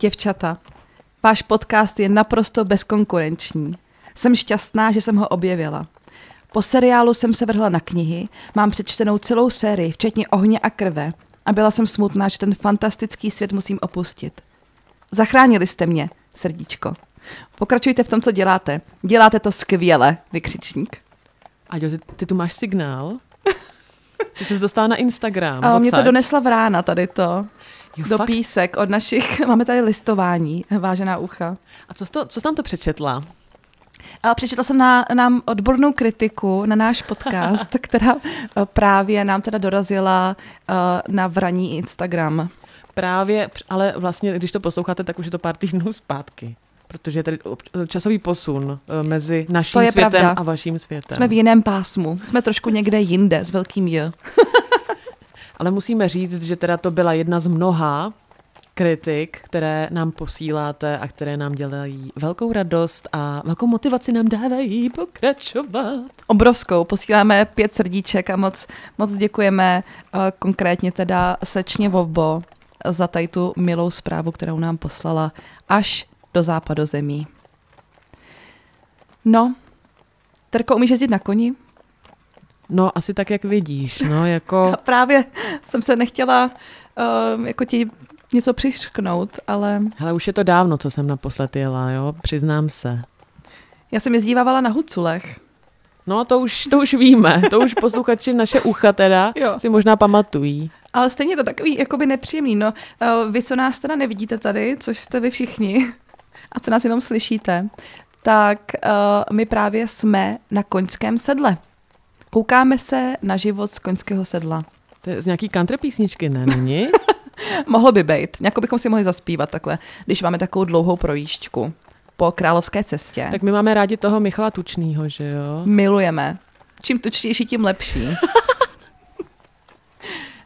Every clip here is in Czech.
Děvčata, váš podcast je naprosto bezkonkurenční. Jsem šťastná, že jsem ho objevila. Po seriálu jsem se vrhla na knihy, mám přečtenou celou sérii, včetně ohně a krve, a byla jsem smutná, že ten fantastický svět musím opustit. Zachránili jste mě, srdíčko. Pokračujte v tom, co děláte. Děláte to skvěle, vykřičník. Aďo, ty, ty tu máš signál? Ty jsi dostala na Instagram. A mě to donesla vrána tady to. Jo, do fakt? písek od našich, máme tady listování, vážená ucha. A co jsi, to, co jsi tam to přečetla? A přečetla jsem na, nám odbornou kritiku na náš podcast, která eh, právě nám teda dorazila eh, na vraní Instagram. Právě, ale vlastně, když to posloucháte, tak už je to pár týdnů zpátky. Protože je tady časový posun eh, mezi naším To je světem pravda. a vaším světem. Jsme v jiném pásmu, jsme trošku někde jinde s velkým J. Ale musíme říct, že teda to byla jedna z mnoha kritik, které nám posíláte a které nám dělají velkou radost a velkou motivaci nám dávají pokračovat. Obrovskou, posíláme pět srdíček a moc, moc děkujeme eh, konkrétně teda sečně Vovbo za tady tu milou zprávu, kterou nám poslala až do západozemí. No, Terko, umíš jezdit na koni? No, asi tak, jak vidíš, no, jako... A právě jsem se nechtěla uh, jako ti něco přišknout, ale Hele, už je to dávno, co jsem naposled jela, jo, přiznám se. já jsem jezdívala na Huculech. No, to už, to už víme, to už posluchači naše ucha teda Jo. si možná pamatují. Ale stejně to takový jakoby nepříjemný. No, uh, vy, co nás teda nevidíte tady, což jste vy všichni, a co nás jenom slyšíte, tak uh, my právě jsme na koňském sedle. Koukáme se na život z koňského sedla. To je z nějaký country písničky, ne, není? Mohlo by být. Nějakou bychom si mohli zaspívat takhle, když máme takovou dlouhou projížďku po královské cestě. tak my máme rádi toho Michala Tučnýho, že jo? Milujeme. Čím tučnější, tím lepší.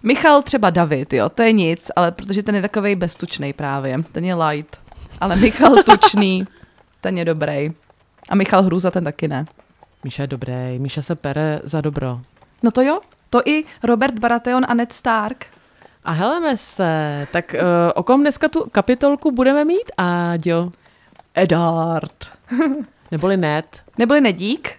Michal třeba David, jo, to je nic, ale protože ten je takovej beztučný právě, ten je light. Ale Michal tučný, ten je dobrý. A Michal Hruza, ten taky ne. Míša je dobrý, Míša se pere za dobro. No to jo, to i Robert Baratheon a Ned Stark. A heleme se, tak uh, o kom dneska tu kapitolku budeme mít, Áďo? Edard. Neboli Ned? Neboli Nedík.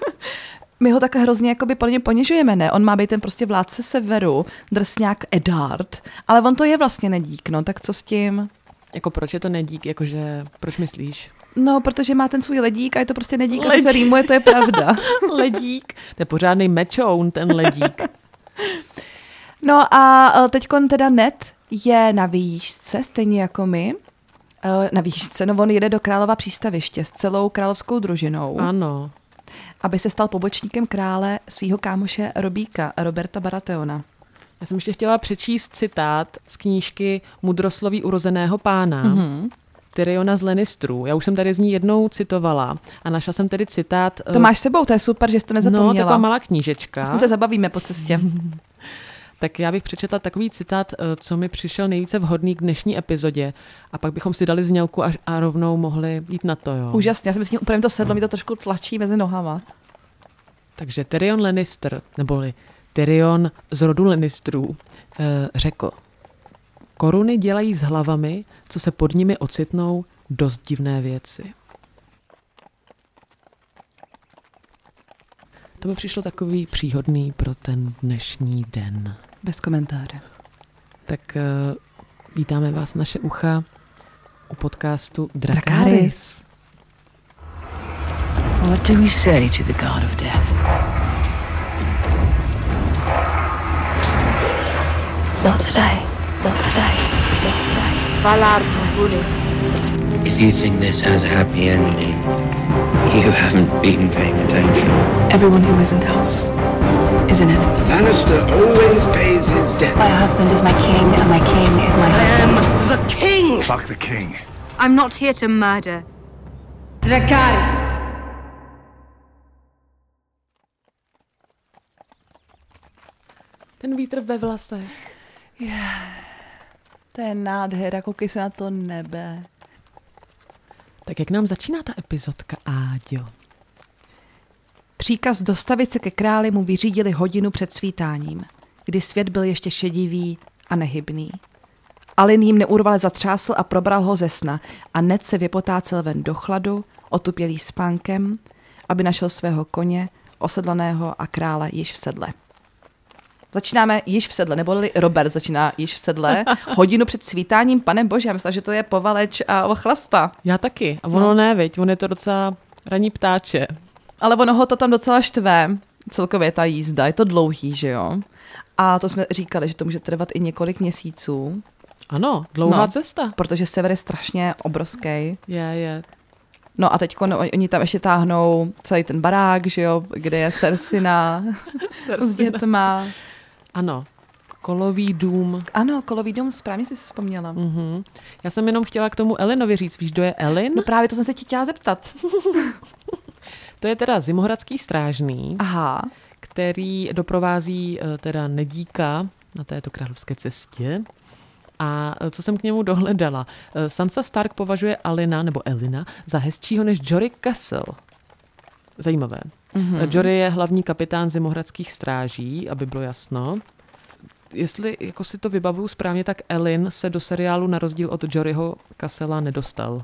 My ho tak hrozně jakoby podle mě ponižujeme, ne? On má být ten prostě vládce severu, drsňák Edard, ale on to je vlastně Nedík, no, tak co s tím? Jako proč je to Nedík, jakože, proč myslíš? No, protože má ten svůj ledík a je to prostě nedík, a to Ledík. se rýmuje, to je pravda. ledík, to je pořádný mečoun, ten ledík. No a teď teda Ned je na výšce, stejně jako my. Eh, Na výšce, no on jede do Králova přístaviště s celou královskou družinou, Ano. aby se stal pobočníkem krále svého kámoše Robíka, Roberta Baratheona. Já jsem ještě chtěla přečíst citát z knížky Mudrosloví urozeného pána. Mm-hmm. Tyriona z Lannisterů. Já už jsem tady z ní jednou citovala a našla jsem tedy citát... To eh, máš sebou, to je super, že jsi to No, taková nezapomněla. malá knížečka. Aspoň se zabavíme po cestě. Tak já bych přečetla takový citát, eh, co mi přišel nejvíce vhodný k dnešní epizodě. A pak bychom si dali znělku a, a rovnou mohli jít na to, jo. Úžasně, já jsem s tím úplně to sedlo, mi to trošku tlačí mezi nohama. Takže Tyrion Lannister, neboli Tyrion z rodu Lannisterů, eh, řekl, koruny dělají s hlavami, co se pod nimi ocitnou, dost divné věci. To mi přišlo takový příhodný pro ten dnešní den. Bez komentáře. Tak uh, vítáme vás, naše ucha, u podcastu Dracarys. Dracarys. What do we say to the god of death? Not today. Not today. Not today. Valar Morghulis. If you think this has a happy ending, you haven't been paying attention. Everyone who isn't us is an enemy. Lannister always pays his debt. My husband is my king, and my king is my husband. Am the king! Fuck the king. I'm not here to murder. Dracarys. Ten vítr ve vlasech. To je nádhera, koukej se na to nebe. Tak jak nám začíná ta epizodka, Áďo? Příkaz dostavit se ke králi mu vyřídili hodinu před svítáním, kdy svět byl ještě šedivý a nehybný. Alin jim neurvale zatřásl a probral ho ze sna a Ned se vypotácel ven do chladu, otupělý spánkem, aby našel svého koně, osedlaného a krále již v sedle. Začínáme již v sedle, nebo Robert začíná již v sedle, hodinu před svítáním, pane bože, já myslím, že to je povaleč a ochlasta. Já taky. A ono no. ne, viď? On je to docela raní ptáče. Ale ono ho to tam docela štve, celkově ta jízda, je to dlouhý, že jo? A to jsme říkali, že to může trvat i několik měsíců. Ano, dlouhá No. cesta. Protože sever je strašně obrovský. Je, je. No a teď no, oni tam ještě táhnou celý ten barák, že jo, kde je Sersina s dětma. Ano. Kolový dům. Ano, kolový dům, správně jsi si vzpomněla. Mhm. Já jsem jenom chtěla k tomu Elinovi říct, víš, kdo je Elin? No právě to jsem se ti chtěla zeptat. To je teda zimohradský strážný, Aha, který doprovází eh, teda Nedíka na této královské cestě. A eh, co jsem k němu dohledala? Eh, Sansa Stark považuje Alina, nebo Elina, za hezčího než Jory Castle. Zajímavé. Mm-hmm. Jory je hlavní kapitán zimohradských stráží, aby bylo jasno. Jestli jako si to vybavuju správně, tak Elin se do seriálu na rozdíl od Joryho Cassela nedostal.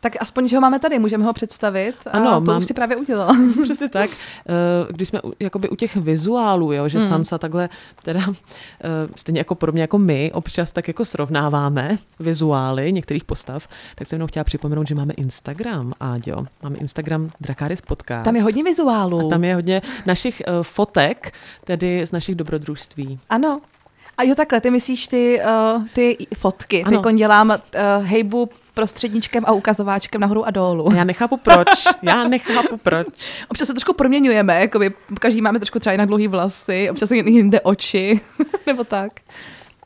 Tak aspoň, že ho máme tady, můžeme ho představit. A Ano, to mám- už si právě udělala. Přesně tak. Eh, Když jsme u- jakoby u těch vizuálů, jo, že Hmm. Sansa takhle, teda eh, stejně jako podobně jako my, občas tak jako srovnáváme vizuály některých postav, tak jsem jenom chtěla připomenout, že máme Instagram, Áďo. Máme Instagram Drakaris Podcast. Tam je hodně vizuálů. A tam je hodně našich uh, fotek, tedy z našich dobrodružství. Ano. A jo, takhle, ty myslíš ty, uh, ty fotky. Ano. Teď dělám uh, hejbu prostředníčkem a ukazováčkem nahoru a dolů. Já nechápu proč. Já nechápu proč. Občas se trošku proměňujeme, jakoby každý máme trošku třeba jinak dlouhý vlasy, občas jinde oči, nebo tak.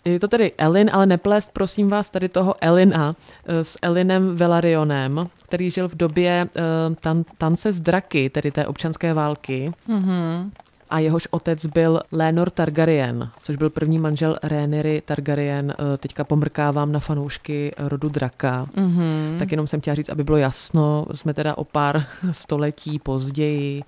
Je to tedy Elin, ale neplést prosím vás tady toho Elina eh, s Elinem Velarionem, který žil v době eh, tan- tance z draky, tedy té občanské války. Mm-hmm. A jehož otec byl Lénor Targaryen, což byl první manžel Rhaenyry Targaryen. Eh, Teďka pomrkávám na fanoušky rodu draka. Mm-hmm. Tak jenom jsem chtěla říct, aby bylo jasno, jsme teda o pár století později.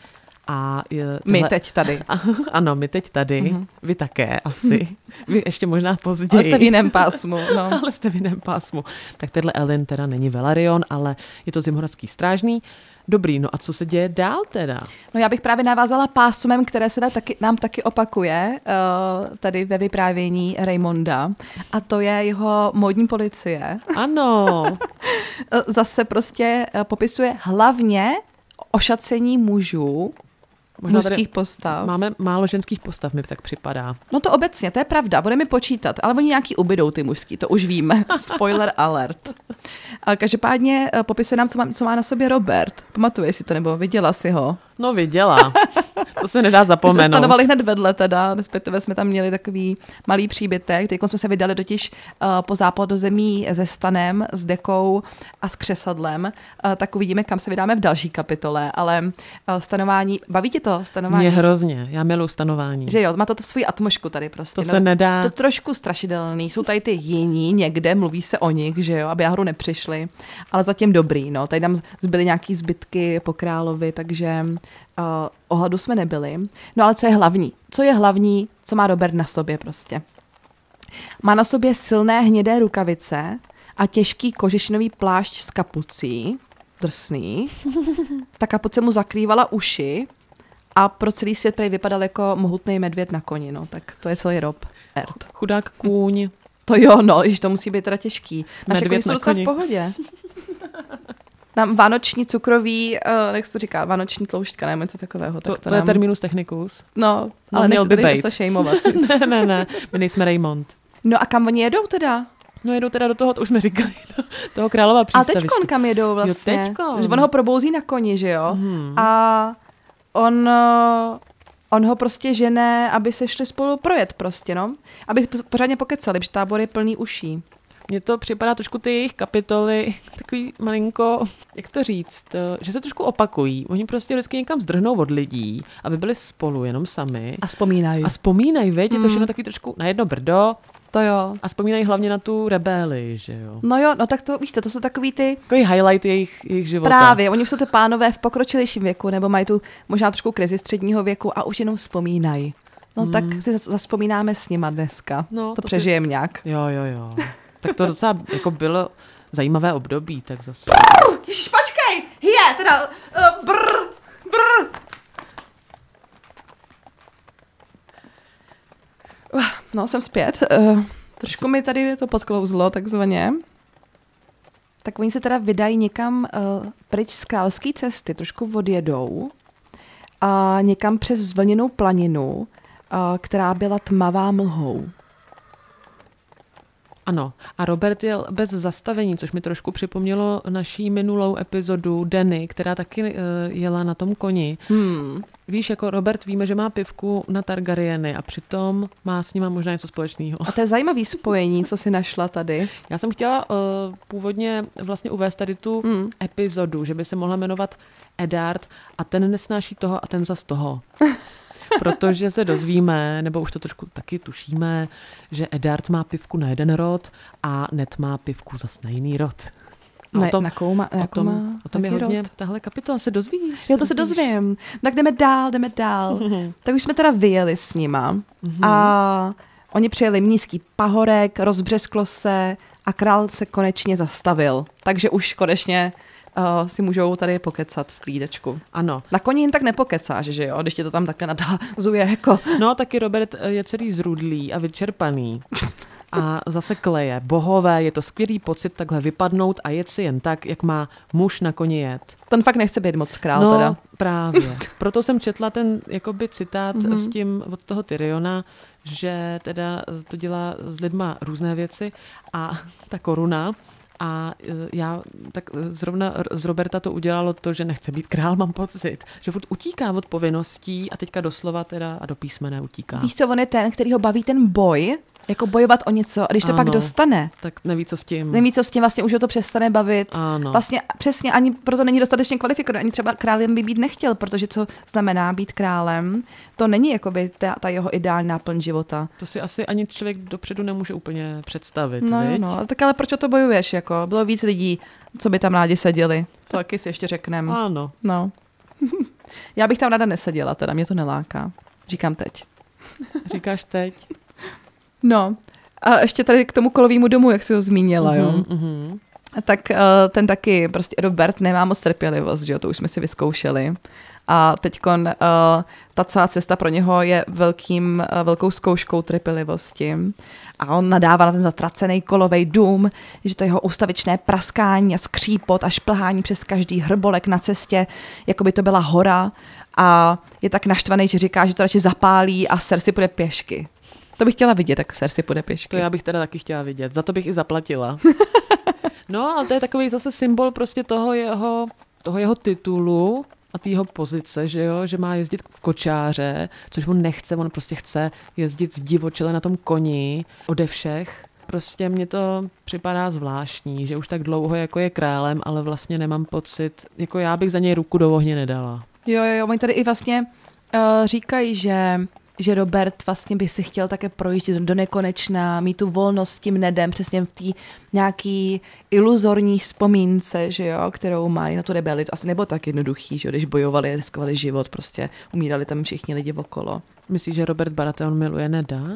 A je, My tohle- teď tady. ano, my teď tady, mm-hmm. vy také asi. Vy ještě možná později. Ale jste v jiném pásmu. No. ale jste v jiném pásmu. Tak tenhle Elin teda není Velaryon, ale je to zimhoradský strážný. Dobrý, no a co se děje dál teda? no já bych právě navázala pásmem, které se dá taky, nám taky opakuje uh, tady ve vyprávění Raymonda. A to je jeho módní policie. Ano, Eh, Zase prostě eh, popisuje hlavně ošacení mužů, Možná mužských postav. máme málo ženských postav, mi tak připadá. No to obecně, to je pravda, budeme počítat, ale oni nějaký ubydou ty mužský, to už víme. Spoiler alert. A každopádně eh, popisuje nám, co má, co má na sobě Robert. Pamatuješ si to, nebo viděla si ho? No viděla, to se nedá My jsme zapomenout. stanovali hned vedle teda, respektive jsme tam měli takový malý příbytek. Teď jsme se vydali totiž uh, po západu zemí se stanem, s dekou a s křesadlem. Uh, tak uvidíme, kam se vydáme v další kapitole, ale uh, stanování, baví tě to stanování? Mě hrozně, já miluji stanování. Že jo, má to v svůj atmošku tady prostě. To se nedá. To trošku strašidelný. Jsou tady ty jiní někde, mluví se o nich, že jo, aby náhodou nepřišli. Ale zatím dobrý, no. Tady nám zbyly nějaký zbytky po královi, takže uh, ohladu jsme nebyli. No ale co je hlavní? Co je hlavní, co má Robert na sobě prostě? Má na sobě silné hnědé rukavice a těžký kožešinový plášť s kapucí, drsný. Ta kapuce mu zakrývala uši a pro celý svět prý vypadal jako mohutný medvěd na koni, no, tak to je celý Rob. Chudák kůň. To jo, no, již to musí být teda těžký. Naše Medvěd koně jsou docela v pohodě. Nám vánoční cukrový, uh, jak se to říká, vánoční tloušťka, nebo něco takového. To, tak to, to je nám, terminus technicus. No, No, ale měl by bejt. se ne, ne, ne, my nejsme Raymond. No a kam oni jedou teda? No jedou teda do toho, to už jsme říkali, do toho králova A přístaviště. teďkon kam jedou vlastně? teďkon. Že on ho probouzí na koni, že jo? Mhm. A on, eh, on ho prostě žene, aby se šli spolu projet prostě, no. Aby po- pořádně pokecali, protože tábor je plný uší. Mně to připadá trošku ty jejich kapitoly, takový malinko, jak to říct, eh, že se trošku opakují. Oni prostě vždycky někam zdrhnou od lidí, aby byli spolu jenom sami. A vzpomínají. A vzpomínají, veď, je to Mm. všechno taky trošku na jedno brdo to jo. a vzpomínají hlavně na tu rebeli, že jo. No jo, no tak to víš co, to jsou takový ty Takový highlight jejich, jejich života. Právě, oni jsou ty pánové v pokročilejším věku, nebo mají tu možná trošku krizi středního věku a už jenom vzpomínají. No tak si zas- zaspomínáme s nima dneska. No, to, to to si- přežijem nějak. Jo, jo, jo. Tak to docela jako bylo zajímavé období, tak zase. Ježiš, počkej! Je, teda, uh, brr, brr. No, jsem zpět. Uh, trošku mi tady to podklouzlo, takzvaně. Tak oni se teda vydají někam uh, pryč z královské cesty, trošku odjedou a někam přes zvlněnou planinu, uh, která byla tmavá mlhou. Ano, a Robert jel bez zastavení, což mi trošku připomnělo naší minulou epizodu Denny, která taky uh, jela na tom koni. Hmm. Víš, jako Robert víme, že má pivku na Targaryeny a přitom má s nima možná něco společného. A to je zajímavý spojení, co si našla tady. Já jsem chtěla uh, původně vlastně uvést tady tu Mm. epizodu, že by se mohla jmenovat Edard a ten nesnáší toho a ten zas toho. Protože se dozvíme, nebo už to trošku taky tušíme, že Edard má pivku na jeden rod a Ned má pivku zas na jiný rod. A Ne, na kouma, na o tom, kouma, o tom je hodně, rod? tahle kapitola se dozvíš. Jo, to se dozvím. Tak jdeme dál, jdeme dál. tak už jsme teda vyjeli s nima a oni přijeli nízký pahorek, rozbřesklo se a král se konečně zastavil. Takže už konečně uh, si můžou tady pokecat v klídečku. Ano. Na koni jen tak nepokecáš, že jo, když tě to tam také nadhazuje jako... No, taky Robert eh, je celý zrudlý a vyčerpaný. A zase kleje. Bohové, je to skvělý pocit takhle vypadnout a jet si jen tak, jak má muž na koni jet. Ten fakt nechce být moc král no, teda. právě. Proto jsem četla ten jakoby citát Mhm. mm-hmm. s tím od toho Tyriona, že teda to dělá s lidma různé věci a ta koruna a eh, já tak eh, zrovna z Roberta to udělalo to, že nechce být král, mám pocit. Že furt utíká od povinností a teďka doslova teda a do písmene utíká. Víš co, on je ten, který ho baví ten boj, jako bojovat o něco, a když to Ano. pak dostane, Tak neví, co s tím. Neví, co s tím vlastně už ho to přestane bavit. Ano. Vlastně přesně ani proto není dostatečně kvalifikovaný, ani třeba králem by být nechtěl, protože co znamená být králem, to není jakoby ta, ta jeho ideální náplň života. To si asi ani člověk dopředu nemůže úplně představit, No, viď? no, tak ale proč o to bojuješ? Jako? Bylo víc lidí, co by tam rádi seděli. To taky si ještě řekneme. Ano. No. Já bych tam ráda neseděla, teda mě to neláká. Říkám teď. Říkáš teď? No. A ještě tady k tomu kolovému domu, jak jsi ho zmínila, jo. Mhm, mhm. Tak uh, ten taky, prostě Robert nemá moc trpělivost, že jo, to už jsme si vyzkoušeli. A teď uh, ta celá cesta pro něho je velkým, uh, velkou zkouškou trpělivosti. A on nadává na ten zatracený kolový dům, že to jeho ústavičné praskání a skřípot a šplhání přes každý hrbolek na cestě, jako by to byla hora. A je tak naštvaný, že říká, že to radši zapálí a Cersei půjde pěšky. To bych chtěla vidět, jak Cersei půjde pěšky. To já bych teda taky chtěla vidět. Za to bych i zaplatila. No, ale to je takový zase symbol prostě toho jeho, toho jeho titulu a té jeho pozice, že jo, že má jezdit v kočáře, což on nechce, on prostě chce jezdit z divočele na tom koni ode všech. Prostě mně to připadá zvláštní, že už tak dlouho jako je králem, ale vlastně nemám pocit, jako já bych za něj ruku do ohně nedala. Jo, jo, jo, oni tady i vlastně uh, říkají, že že Robert vlastně by si chtěl také projíždět do nekonečna, mít tu volnost s tím Nedem, přesně v té nějaký iluzorní vzpomínce, že jo, kterou mají na tu rebeli. To asi nebylo tak jednoduchý, že jo, když bojovali, riskovali život, prostě umírali tam všichni lidi okolo. Myslíš, že Robert Baratheon miluje Neda?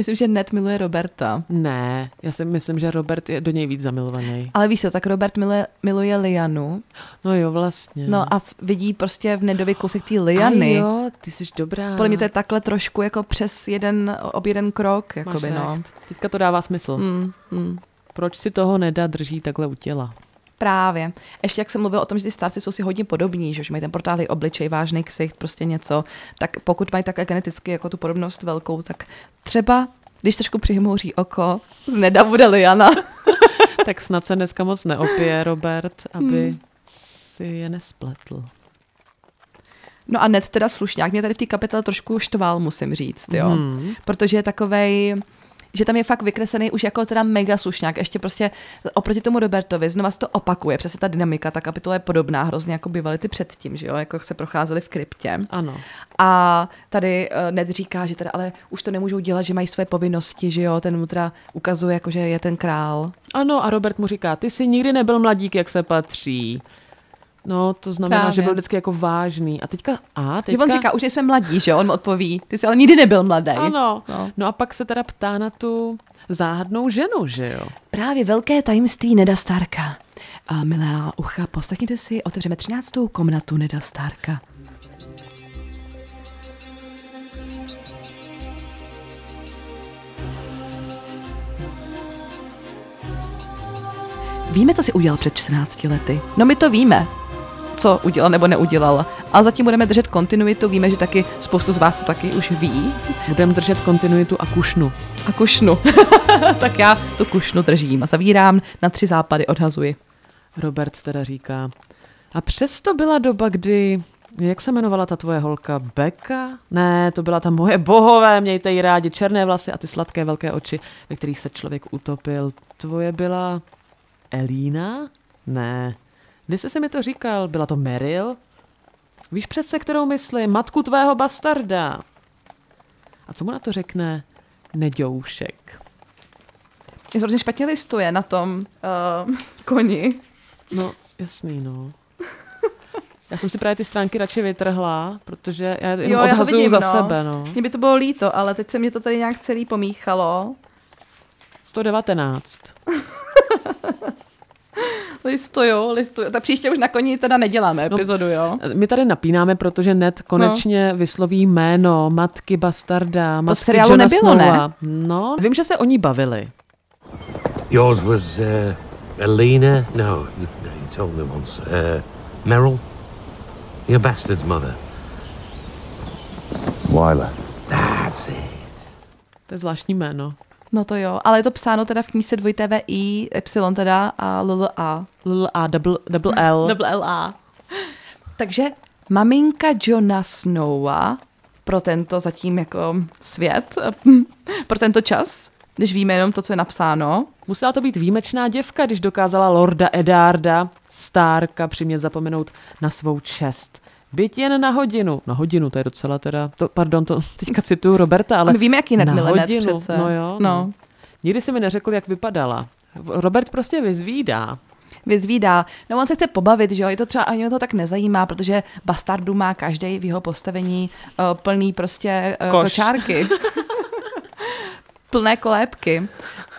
Myslím, že Ned miluje Roberta. Ne, já si myslím, že Robert je do něj víc zamilovaný. Ale víš co, tak Robert miluje, miluje Lianu, No jo, vlastně. no a vidí prostě v Nedovi kousek té Liany. A jo, ty jsi dobrá. Podle mě to je takhle trošku jako přes jeden, ob jeden krok, Máš jakoby, no. recht. Teďka to dává smysl. Mm, mm. Proč si toho Neda drží takhle u těla? Právě. Ještě jak jsem mluvil o tom, že ty starci jsou si hodně podobní, že, že mají ten protáhlý obličej, vážný ksicht, prostě něco, tak pokud mají také geneticky jako tu podobnost velkou, tak třeba, když trošku přihmouří oko, z Neda bude Liana. tak snad se dneska moc neopije Robert, aby Hmm. si je nespletl. No a Ned teda slušňák, mě tady v té kapitole trošku štval, musím říct, jo. Hmm. Protože je takovej, že tam je fakt vykreslený už jako teda mega slušňák, ještě prostě oproti tomu Robertovi, znova se to opakuje, přesně ta dynamika, ta kapitola je podobná, hrozně jako bývaly ty předtím, že jo, jako se procházeli v kryptě. Ano. A tady uh, Ned říká, že teda ale už to nemůžou dělat, že mají své povinnosti, že jo, ten mu teda ukazuje, jako že je ten král. Ano, a Robert mu říká, ty jsi nikdy nebyl mladík, jak se patří. No, to znamená, Právě. že byl vždycky jako vážný. A teďka, a teďka... on říká, už jsme mladí, že? On mu odpoví, ty jsi ale nikdy nebyl mladý. Ano. No. No a pak se teda ptá na tu záhadnou ženu, že jo? Právě velké tajemství Neda Starka. A milá ucha, poslechněte si, otevřeme 13. komnatu Neda Starka. Víme, co si udělal před 14 lety. No my to víme, co udělal nebo neudělal. Ale zatím budeme držet kontinuitu, víme, že taky spoustu z vás to taky už ví. Budeme držet kontinuitu a kušnu. A kušnu. tak já tu kušnu držím a zavírám, na tři západy odhazuji. Robert teda říká. A přesto byla doba, kdy... Jak se jmenovala ta tvoje holka? Beka? Ne, to byla ta moje bohové, mějte ji rádi, černé vlasy a ty sladké velké oči, ve kterých se člověk utopil. Tvoje byla Elína? Ne. Kdy jsi si mi to říkal? Byla to Meryl? Víš přece, kterou myslím? Matku tvého bastarda. A co mu na to řekne Neďoušek? Je hrozně špatně listuje na tom uh, koni. No, jasný, no. Já jsem si právě ty stránky radši vytrhla, protože já jenom Jo, já odhazuju vidím, za no. sebe, no. Mně by to bylo líto, ale teď se mě to tady nějak celý pomíchalo. 119. Listuju, listuju. Tak příště už na koni teda neděláme No, epizodu, jo? My tady napínáme, protože Ned konečně no. vysloví jméno matky bastarda, matky seriálu Johna nebylo, ne? Snowa. No, vím, že se o ní bavili. Yours was uh, Alina? No, you, no, you told me once. Uh, Meryl? Your bastard's mother. Wyler. That's it. To je zvláštní jméno. No to jo, ale je to psáno teda v knížce dvojité V I, Y teda a L L A. L A double, double L. Double L A. Takže maminka Johna Snowa pro tento zatím jako svět, pro tento čas, když víme jenom to, co je napsáno, Musela to být výjimečná děvka, když dokázala Lorda Edarda, Starka, přimět zapomenout na svou čest. Byť jen na hodinu. Na hodinu, to je docela teda, to, pardon, to teďka cituju Roberta, ale my víme, jaký na hodinu. přece. No jo, no. no. Nikdy si mi neřekl, jak vypadala. Robert prostě vyzvídá. vyzvídá. No on se chce pobavit, že jo, je to třeba ani to tak nezajímá, protože bastardu má každý v jeho postavení uh, plný prostě uh, Koš. kočárky. Plné kolébky.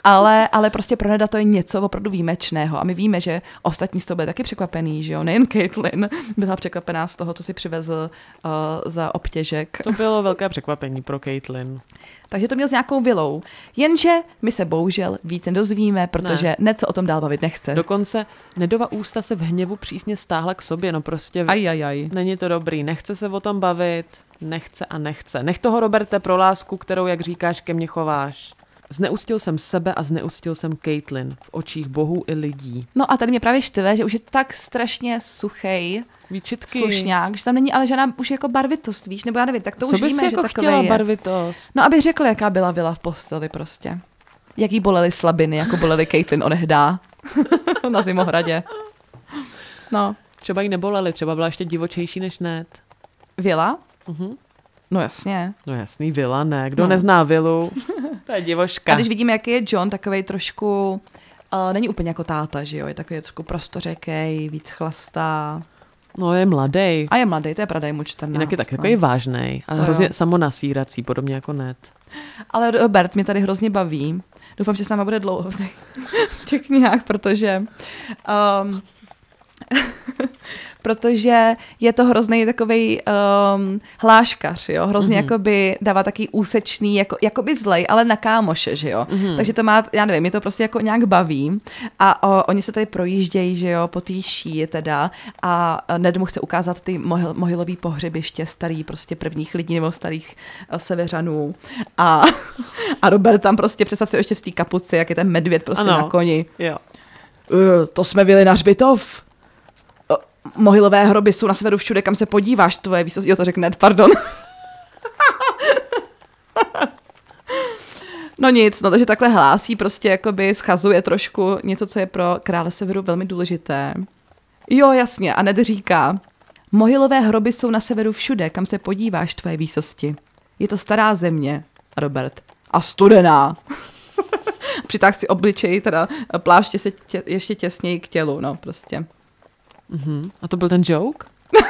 Ale, ale prostě pro Neda to je něco opravdu výjimečného. A my víme, že ostatní z toho byli taky překvapený, že jo. Nejen Caitlin byla překvapená z toho, co si přivezl uh, za obtěžek. To bylo velké překvapení pro Caitlin. Takže to měl s nějakou vilou. Jenže my se bohužel víc nedozvíme, protože ne. Ned se o tom dál bavit nechce. Dokonce Nedova ústa se v hněvu přísně stáhla k sobě, no prostě Aj, aj, aj. není to dobrý, nechce se o tom bavit, nechce a nechce. Nech toho, Roberte, pro lásku, kterou, jak říkáš, ke mně chováš. Zneuctil jsem sebe a zneuctil jsem Caitlin v očích bohů i lidí. No a tady mě právě štve, že už je tak strašně suchej Výčitky. slušňák, že tam není ale žádná už jako barvitost, víš, nebo já nevím, tak to Co už víme, jako že chtěla je. barvitost? No aby řekl, jaká byla vila v posteli prostě. Jaký bolely slabiny, jako bolely Caitlin onehdá na Zimohradě. No, Třeba jí nebolely, třeba byla ještě divočejší než Ned. vila? Mhm. No jasně. No jasný, vila ne. Kdo no. nezná vilu, to je divoška. A když vidíme, jaký je John, takový trošku, uh, není úplně jako táta, že jo, je takový trošku prostořekej, víc chlastá. No je mladý. A je mladý, to je pravda, je mu 14. Jinak je taky no. takový vážnej a To hrozně jo. samonasírací, podobně jako Ned. Ale Robert mě tady hrozně baví. Doufám, že s náma bude dlouho v těch, v těch knihách, protože um, protože je to hrozný takový um, hláškař, jo, hrozně mm-hmm. jakoby dává taky úsečný, jako, jakoby zlej, ale na kámoše, že jo. Mm-hmm. Takže to má, já nevím, mě to prostě jako nějak baví a o, oni se tady projíždějí, že jo, po té šíji teda a Ned mu chce ukázat ty mohyl, mohylový pohřebiště starý prostě prvních lidí nebo starých uh, severanů a, a Robert tam prostě, představ si ještě v té kapuci, jak je ten medvěd prostě Ano. na koni. Jo. "Eh, to jsme byli na hřbitov. Mohylové hroby jsou na severu všude, kam se podíváš, tvoje výsost. Jo, to řekne pardon. No nic, no takže takhle hlásí, prostě jakoby schazuje trošku něco, co je pro krále severu velmi důležité. Jo, jasně, a Ned říká, mohylové hroby jsou na severu všude, kam se podíváš, tvoje výsosti. Je to stará země, Robert. A studená. Přitáh si obličej, teda pláště se tě, ještě těsněji k tělu, no prostě. Mhm. A to byl ten joke?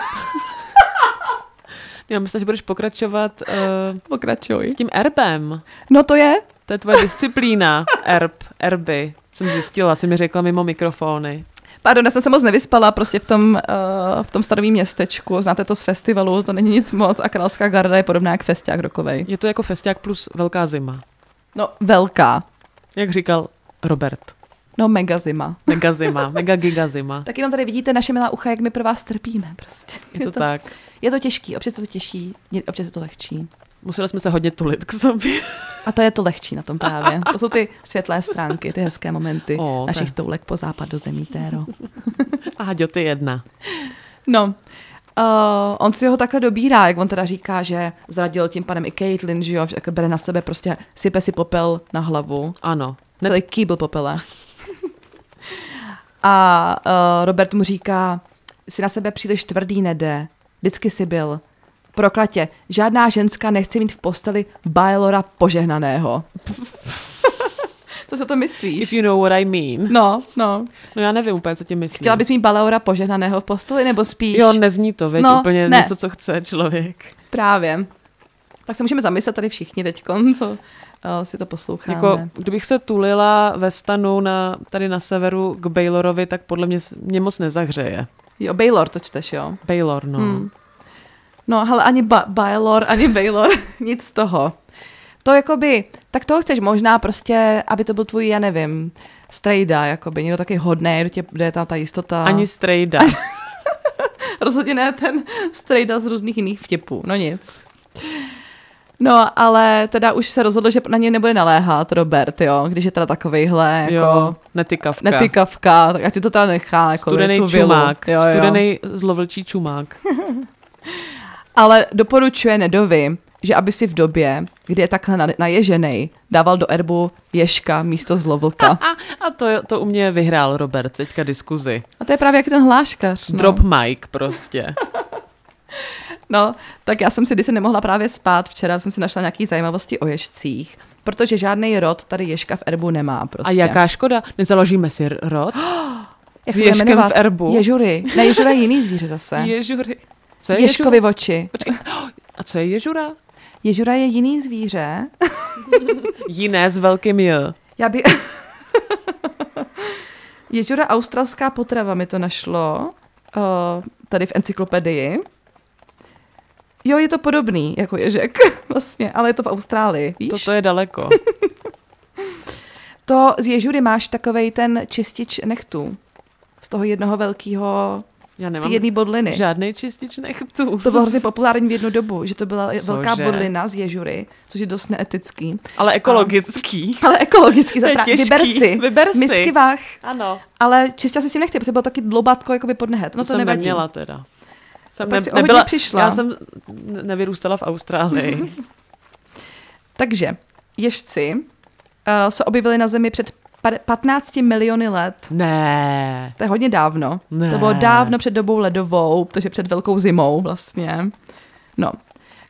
Já myslím, že budeš pokračovat uh, Pokračuj. s tím erbem. No to je. To je tvoje disciplína. Erb, erby. Jsem zjistila, si mi řekla mimo mikrofony. Pardon, já jsem se moc nevyspala prostě v tom, uh, v tom starovém městečku. Znáte to z festivalu, to není nic moc a Královská garda je podobná jak festiák rokovej. Je to jako festiák plus velká zima. No, velká. Jak říkal Robert. No, mega zima. Mega zima, mega giga zima. Tak jenom tady vidíte naše milá ucha, jak my pro vás trpíme prostě. Je to tak. Je to těžký, občas je to těžší, občas je to lehčí. Museli jsme se hodně tulit k sobě. A to je to lehčí na tom právě. To jsou ty světlé stránky, ty hezké momenty O, našich tak. toulek po západ do zemí téro. A Haďo, ty jedna. No, uh, on si ho takhle dobírá, jak on teda říká, že zradil tím panem i Caitlyn, že jo, že jako bere na sebe prostě, sype si popel na hlavu. Ano. Celý kýbl popele. A uh, Robert mu říká, si na sebe příliš tvrdý nede, vždycky si byl. Proklatě, žádná ženská nechce mít v posteli Baelora požehnaného. Co si o to myslíš? If you know what I mean. No, no. No já nevím úplně, co tím myslíš. Chtěla bys mít Baleora požehnaného v posteli, nebo spíš? Jo, nezní to, veď No, úplně ne. něco, co chce člověk. Právě. Tak se můžeme zamyslet tady všichni teď, co uh, si to posloucháme. Jako, kdybych se tulila ve stanu na, tady na severu k Baylorovi, tak podle mě mě moc nezahřeje. Jo, Baylor to čteš, jo? Baylor, no. Hmm. No, ale ani ba- Baylor, ani Baylor, nic z toho. To jakoby, tak toho chceš možná prostě, aby to byl tvůj, já nevím, strejda, jakoby, někdo taky hodný, kdo, tě, kde je tam ta jistota. Ani strejda. Rozhodně ne ten strejda z různých jiných vtipů, no nic. No, ale teda už se rozhodl, že na něj nebude naléhat Robert, jo, když je teda takovejhle, jako jo, netykavka. netykavka, tak ať si to teda nechá, jako Studený tu čumák. Jo, jo. Studený zlovlčí čumák. Ale doporučuje Nedovi, že aby si v době, kdy je takhle na- naježenej, dával do erbu ježka místo zlovlka. A, a to, to u mě vyhrál Robert teďka diskuzi. A to je právě jak ten hláškař. No. Drop mic prostě. No, tak já jsem si, když jsem nemohla právě spát, včera jsem si našla nějaké zajímavosti o ježcích, protože žádný rod tady ježka v erbu nemá prostě. A jaká škoda? Nezaložíme si rod? Jak s ježkem v erbu? Ježury. Ne, ježura je jiný zvíře zase. Ježury. Co je Ježkovi ježura? oči. Počkej. A co je ježura? Ježura je jiný zvíře. Jiné s velkým J. Já by... Ježura australská potrava mi to našlo uh, tady v encyklopedii. Jo, je to podobný jako ježek vlastně, ale je to v Austrálii, víš? Toto je daleko. To z ježury máš takovej ten čistič nechtů. Z toho jednoho velkého, Já z nemám jedné bodliny. žádný čistič nechtů. To bylo hrozně populární v jednu dobu, že to byla velká Cože? bodlina z ježury, což je dost neetický. Ale ekologický. Ale ekologicky, To je zapra- těžký. vyber si, Vyber si. misky vah, Ano. ale čistila si s tím nechty, protože bylo taky dloubatko jako pod nehet. No to, jsem nevadí. neměla teda. Jsem tak si hodně přišla. Já jsem ne- nevyrůstala v Austrálii. Takže ježci uh, se objevili na Zemi před pa- 15 miliony let. ne. To je hodně dávno. Ne. To bylo dávno před dobou ledovou, takže před velkou zimou vlastně. No.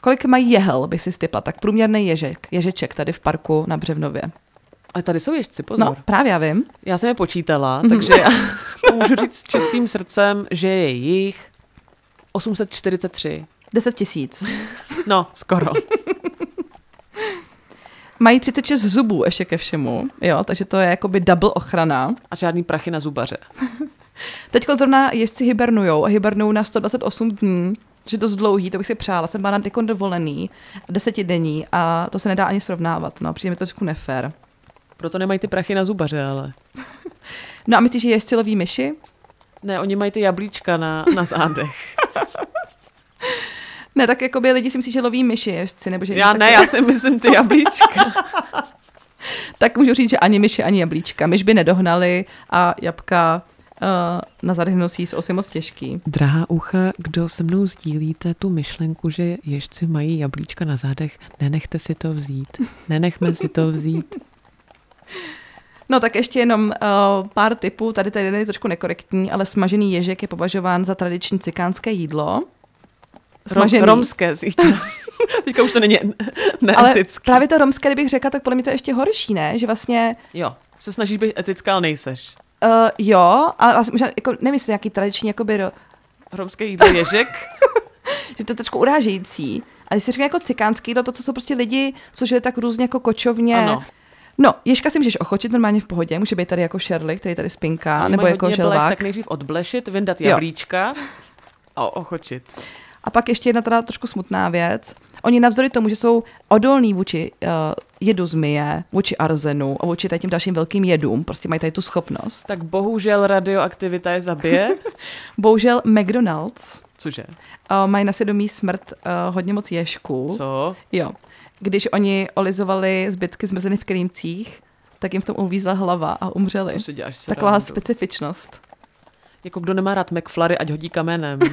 Kolik mají jehel, by si stypla? Tak průměrný ježek, ježeček tady v parku na Břevnově. Ale tady jsou ježci, pozor. No, právě já vím. Já jsem je počítala, takže já můžu říct s čistým srdcem, že je jich 843. 10 tisíc. No, skoro. Mají 36 zubů ještě ke všemu, jo, takže to je jakoby double ochrana. A žádný prachy na zubaře. Teď zrovna ježci hibernujou a hibernují na 128 dní, že dost dlouhý, to bych si přála. Jsem byla na dekon dovolený, desetidenní a to se nedá ani srovnávat, no, přijde mi to trošku nefér. Proto nemají ty prachy na zubaře, ale. No a myslíš, že ježci loví myši? Ne, oni mají ty jablíčka na, na zádech. Ne, tak jako by lidi si myslí, že loví myši ježci, nebo že Já tak, ne, já si myslím ty jablíčka. tak můžu říct, že ani myši, ani jablíčka. Myš by nedohnali a jabka uh, na zadech nosí jsou asi moc těžký. Drahá ucha, kdo se mnou sdílíte tu myšlenku, že ježci mají jablíčka na zádech, nenechte si to vzít. Nenechme si to vzít. No tak ještě jenom uh, pár typů, tady ten je trošku nekorektní, ale smažený ježek je považován za tradiční cikánské jídlo. Smažený. Rom, romské chtěla. Teďka už to není ne- ale právě to romské, kdybych řekla, tak podle mě to je ještě horší, ne? Že vlastně, Jo, se snažíš být etická, ale nejseš. Uh, jo, ale vlastně možná, jako, nevím, jestli nějaký tradiční, jakoby, ro- Romské jídlo ježek. že to je trošku urážející. Ale když se říká jako cikánský jídlo, to, co jsou prostě lidi, co žije tak různě jako kočovně. Ano. No, ježka si můžeš ochočit normálně v pohodě, může být tady jako Shirley, který tady spinká, nebo jako hodně blech, želvák. tak nejdřív odblešit, vyndat jablíčka a ochočit. A pak ještě jedna teda trošku smutná věc. Oni navzdory tomu, že jsou odolní vůči uh, jedu zmije, vůči arzenu a vůči tady těm dalším velkým jedům, prostě mají tady tu schopnost. Tak bohužel radioaktivita je zabije. Bohužel McDonald's Cože? uh, mají na svědomí smrt uh, hodně moc ježků. Co? Jo. Když oni olizovali zbytky zmrzeny v krýmcích, tak jim v tom uvízla hlava a umřeli. To si děláš si Taková randu. specifičnost. Jako kdo nemá rád McFlurry, ať hodí kamenem.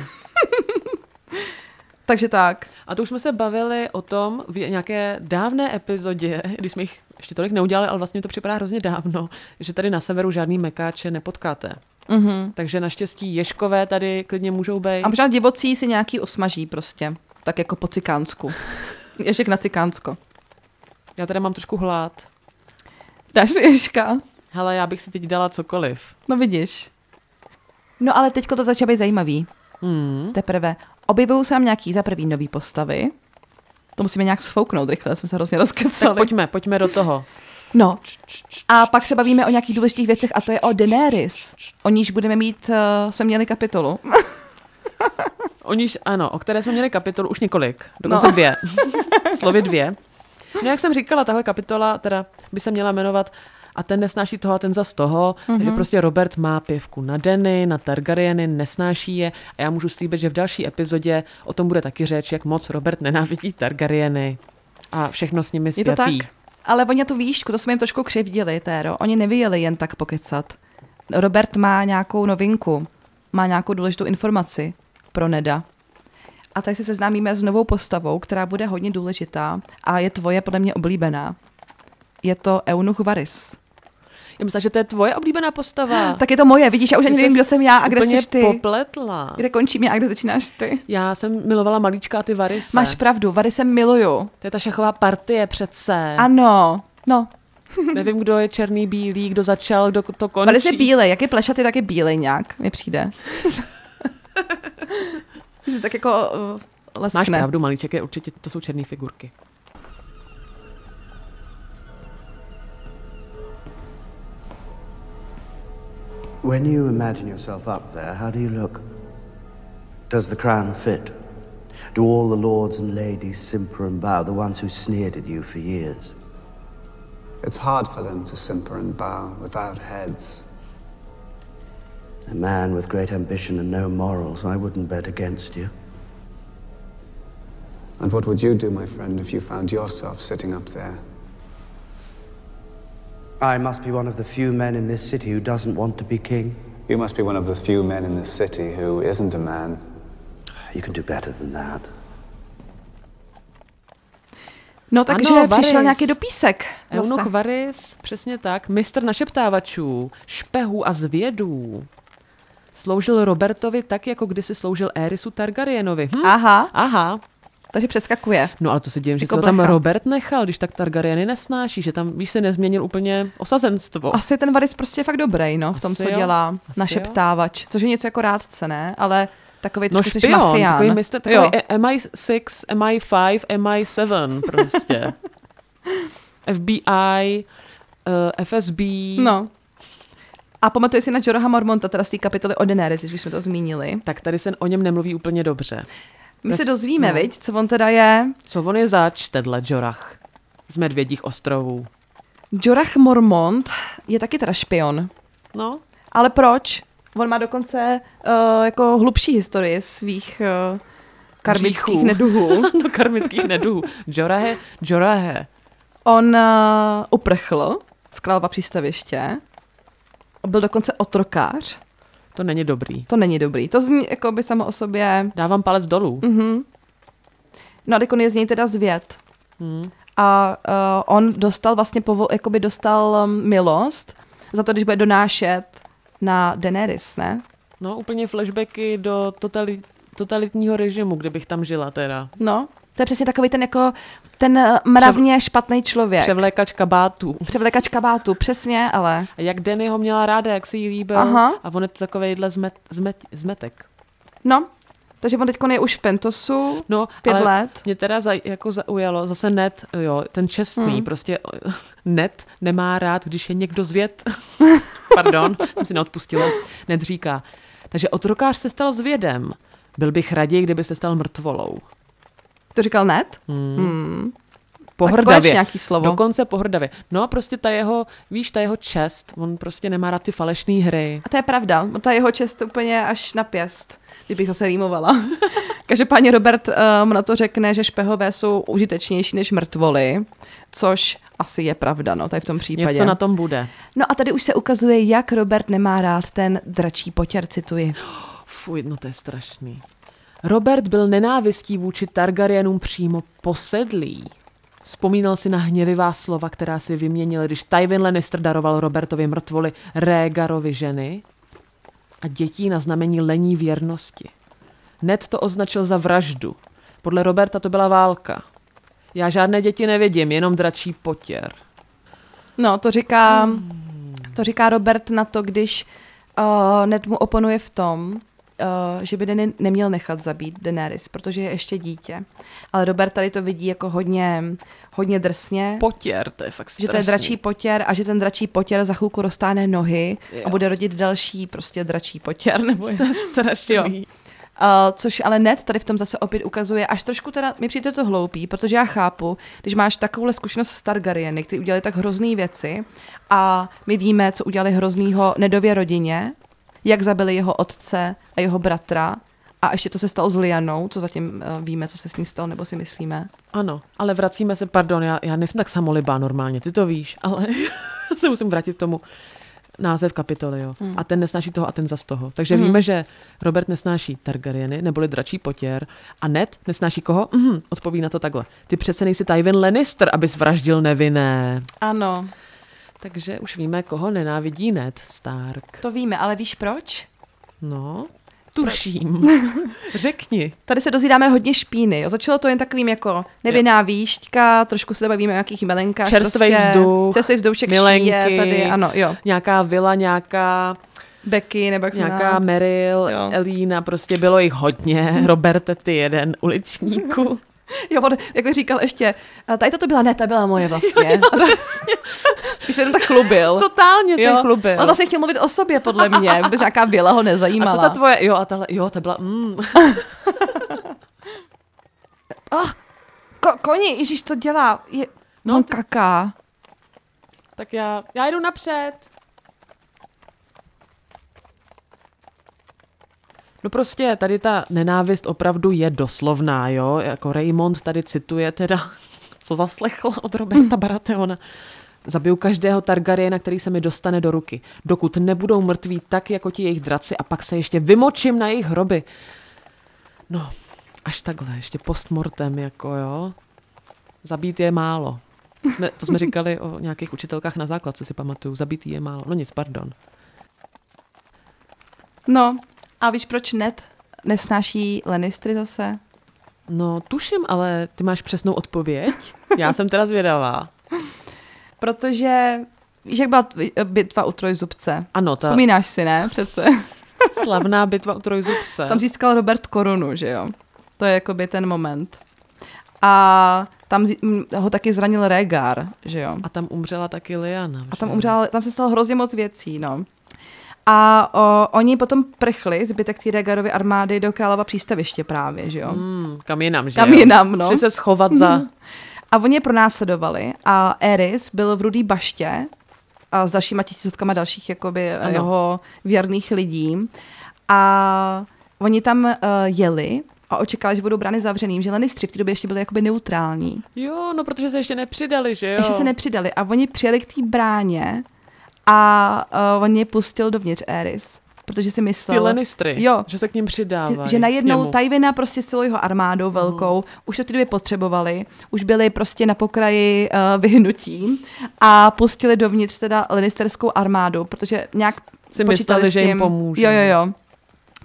Takže tak. A to už jsme se bavili o tom v nějaké dávné epizodě, když jsme jich ještě tolik neudělali, ale vlastně mi to připadá hrozně dávno, že tady na severu žádný mekáče nepotkáte. Mhm. Takže naštěstí ješkové tady klidně můžou být. A možná divocí si nějaký osmaží prostě. Tak jako po cikánsku. Ježek na cikánsko. Já tady mám trošku hlad. Dáš si ježka? Hele, já bych si teď dala cokoliv. No vidíš. No ale teďko to začalo být zajímavý. Hmm. Teprve objevují se nám nějaký za prvý nový postavy. To musíme nějak sfouknout rychle, jsme se hrozně Tak rozkecali. pojďme, pojďme do toho. No. A pak se bavíme o nějakých důležitých věcech a to je o Daenerys. O níž budeme mít, uh, jsme měli kapitolu. O níž, ano, o které jsme měli kapitolu už několik, dokonce No. dvě. Slovy dvě. No jak jsem říkala, tahle kapitola teda by se měla jmenovat a ten nesnáší toho a ten zas toho, mm-hmm. Mhm. takže prostě Robert má pivku na Denny, na Targaryeny, nesnáší je a já můžu slíbit, že v další epizodě o tom bude taky řeč, jak moc Robert nenávidí Targaryeny a všechno s nimi Je to tak? Ale oni tu výšku, to jsme jim trošku křivdili, Téro. Oni nevyjeli jen tak pokecat. Robert má nějakou novinku, má nějakou důležitou informaci pro Neda. A tak se seznámíme s novou postavou, která bude hodně důležitá a je tvoje podle mě oblíbená. Je to Eunuch Varys. Já myslím, že to je tvoje oblíbená postava. Tak je to moje, vidíš, já už ani nevím, kdo jsem já a kde jsi ty. popletla. Kde končím já a kde začínáš ty? Já jsem milovala malíčka a ty Varise. Máš pravdu, Varys miluju. To je ta šachová partie přece. Ano, no. Nevím, kdo je černý, bílý, kdo začal, kdo to končí. Varys je bílej, jak je plešatý, tak je bílej nějak, mi přijde. Ty jsi tak jako uh, leskne. Máš pravdu, malíček je určitě, to jsou černé figurky. When you imagine yourself up there, how do you look? Does the crown fit? Do all the lords and ladies simper and bow, the ones who sneered at you for years? It's hard for them to simper and bow without heads. A man with great ambition and no morals, I wouldn't bet against you. And what would you do, my friend, if you found yourself sitting up there? I must be one of the few men in this city who doesn't want to be king. You must be one of the few men in this city who isn't a man. You can do better than that. No takže Ano, přišel Varys. nějaký dopísek. Eunuch zase. Varys, přesně tak, mistr našeptávačů, špehů a zvědů. Sloužil Robertovi tak, jako kdysi sloužil Erisu Targaryenovi. Hm? Aha, Aha. takže přeskakuje. No ale to se divím, že Jako se ho tam. Robert nechal, když tak Targaryeny nesnáší, že tam, víš, se nezměnil úplně osazenstvo. Asi ten Varys prostě je fakt dobrý, no, v tom, Asi co jo, dělá. asi Našeptávač. Což je něco jako rádce, ne? Ale takový No trošku jsi špion, mafián. takový mistr, Jo. takový e- MI6, MI5, MI7 prostě. FBI, uh, FSB. No. A pamatuje si na Joroha Mormonta, teda z té kapitoly o Daenerys, když jsme to zmínili. Tak tady se o něm nemluví úplně dobře. My se Pres- dozvíme, no. viď, co on teda je. Co on je zač, tedle Jorah z Medvědích ostrovů? Jorah Mormont je taky teda špion. No, Ale proč? On má dokonce uh, jako hlubší historii svých uh, karmických neduhů. do karmických neduhů. Jorahe, Jorahe. On uh, uprchl z Králova přístaviště. Byl dokonce otrokář. To není dobrý. To není dobrý. To zní jako by samo o sobě... Dávám palec dolů. Mhm. No a on je z něj teda zvěd. Hmm. A uh, on dostal vlastně, povo- jakoby dostal um, milost za to, když bude donášet na Daenerys, ne? No, úplně flashbacky do totali- totalitního režimu, kde bych tam žila teda. No, To je přesně takový ten jako ten eh, mravně špatný člověk. Převlékač kabátů. Převlekač kabátu, přesně, ale. A jak Danny ho měla ráda, jak se jí líbil. Aha. A on je to takovejhle zmet, zmet, zmetek. No, takže on teď je už v Pentosu, No, pět ale let. Mě teda zaj, jako zaujalo, zase net, jo, ten čestný, Hmm. prostě net nemá rád, když je někdo zvěd. Pardon, jsem si neodpustila. Net říká. Takže otrokář se stal zvědem. Byl bych raději, kdyby se stal mrtvolou. To říkal net? Hmm. Hmm. Pohrdavě. nějaký slovo. Dokonce pohrdavě. No a prostě ta jeho, víš, ta jeho čest, on prostě nemá rád ty falešné hry. A to je pravda, ta jeho čest úplně až na pěst, kdybych zase rýmovala. Každopádně Robert um, na to řekne, že špehové jsou užitečnější než mrtvoly, což asi je pravda, no, tady v tom případě. Něco na tom bude. No a tady už se ukazuje, jak Robert nemá rád ten dračí potěr, cituji. Fuj, no to je strašný. Robert byl nenávistí vůči Targaryenům přímo posedlý. Vzpomínal si na hněvivá slova, která si vyměnil, když Tywin Lannister daroval Robertovi mrtvoli Rhaegarovi ženy a dětí na znamení lení věrnosti. Ned to označil za vraždu. Podle Roberta to byla válka. Já žádné děti nevidím, jenom dračí potěr. No, to říká, to říká Robert na to, když uh, Ned mu oponuje v tom, uh, že by Dany neměl nechat zabít Daenerys, protože je ještě dítě. Ale Robert tady to vidí jako hodně, hodně drsně. Potěr, to je fakt strašný. že to je dračí potěr a že ten dračí potěr za chvilku roztáhne nohy Jo. a bude rodit další prostě dračí potěr. Nebo To je strašný. Jo. Uh, což ale Ned tady v tom zase opět ukazuje, až trošku teda mi přijde to hloupý, protože já chápu, když máš takovouhle zkušenost s Targaryeny, kteří udělali tak hrozný věci a my víme, co udělali hroznýho Nedově rodině, jak zabili jeho otce a jeho bratra a ještě co se stalo s Lianou, co zatím uh, víme, co se s ní stalo, nebo si myslíme. Ano, ale vracíme se, pardon, já, já nejsem tak samolibá normálně, ty to víš, ale se musím vrátit k tomu název kapitoly, jo. Hmm. A ten nesnáší toho a ten zas toho. Takže Hmm. víme, že Robert nesnáší Targaryeny, neboli dračí potěr, a Ned nesnáší koho? Mhm, odpoví na to takhle. Ty přece nejsi Tywin Lannister, abys vraždil nevinné. Ano, Takže už víme, koho nenávidí Ned Stark. to víme, ale víš proč? No, tuším. Řekni. Tady se dozvídáme hodně špíny. Jo. Začalo to jen takovým jako nevinná výšťka, trošku se bavíme o nějakých melenkách. Čerstvej prostě, vzduch, Čerstvej vzdušek milenky, šíje tady, ano, jo. Nějaká vila, nějaká Becky, nebo jak Nějaká. Meryl, Jo. Elína, prostě bylo jich hodně. Roberte, ty jeden uličníku. Jo, on, jak bych říkal ještě, a tady toto byla ne, ta byla moje vlastně. Spíš se jenom tak chlubil. Totálně se jo. chlubil. On vlastně chtěl mluvit o sobě, podle mě, vůbec nějaká běla ho nezajímala. A co ta tvoje, jo, a tahle, jo, ta byla, mm. Oh, ko, koni, Ježíš to dělá. Je, no, on kaká. tak já, já jdu napřed. No prostě tady ta nenávist opravdu je doslovná, jo, jako Raymond tady cituje teda, co zaslechl od Roberta Baratheona. Zabiju každého Targaryena, který se mi dostane do ruky, dokud nebudou mrtví tak, jako ti jejich draci a pak se ještě vymočím na jejich hroby. No, až takhle, ještě postmortem, jako jo. Zabít je málo. Ne, to jsme říkali o nějakých učitelkách na základce, si pamatuju. Zabít je málo. No nic, pardon. No, a víš, proč Ned nesnáší Lannistry zase? No, tuším, ale ty máš přesnou odpověď. Já jsem teda zvědavá. Protože, víš, jak byla tv- bitva u Trojzubce? Ano, ta Vzpomínáš si, ne? Přece. slavná bitva u Trojzubce. Tam získal Robert korunu, že jo? To je jakoby ten moment. A tam ho taky zranil Rhaegar, že jo? A tam umřela taky Liana. A tam umřela, tam se stalo hrozně moc věcí, no. A o, oni potom prchli, zbytek té Rhaegarovy armády, do Králova přístaviště právě, že jo? Hmm, kam jinam, že Kam jinam, no. Šli se schovat za... A oni je pronásledovali a Eris byl v rudý baště a s dalšíma tisícovkama dalších jakoby Ano. jeho věrných lidí. A oni tam uh, jeli a očekávali, že budou brány zavřeným, že Lannistři v té době ještě byli jakoby neutrální. Jo, no protože se ještě nepřidali, že jo? Ještě se nepřidali a oni přijeli k té bráně a uh, on je pustil dovnitř Eris, protože si myslel... Ty Lannistry, Jo. že se k ním přidávají. Že, že najednou Jemu. Tywina prostě s celou jeho armádou velkou, Mhm. už to ty době potřebovali, už byli prostě na pokraji uh, vyhnutí a pustili dovnitř teda Lannisterskou armádu, protože nějak Si počítali mysleli, že jim pomůže. Jo, jo, jo.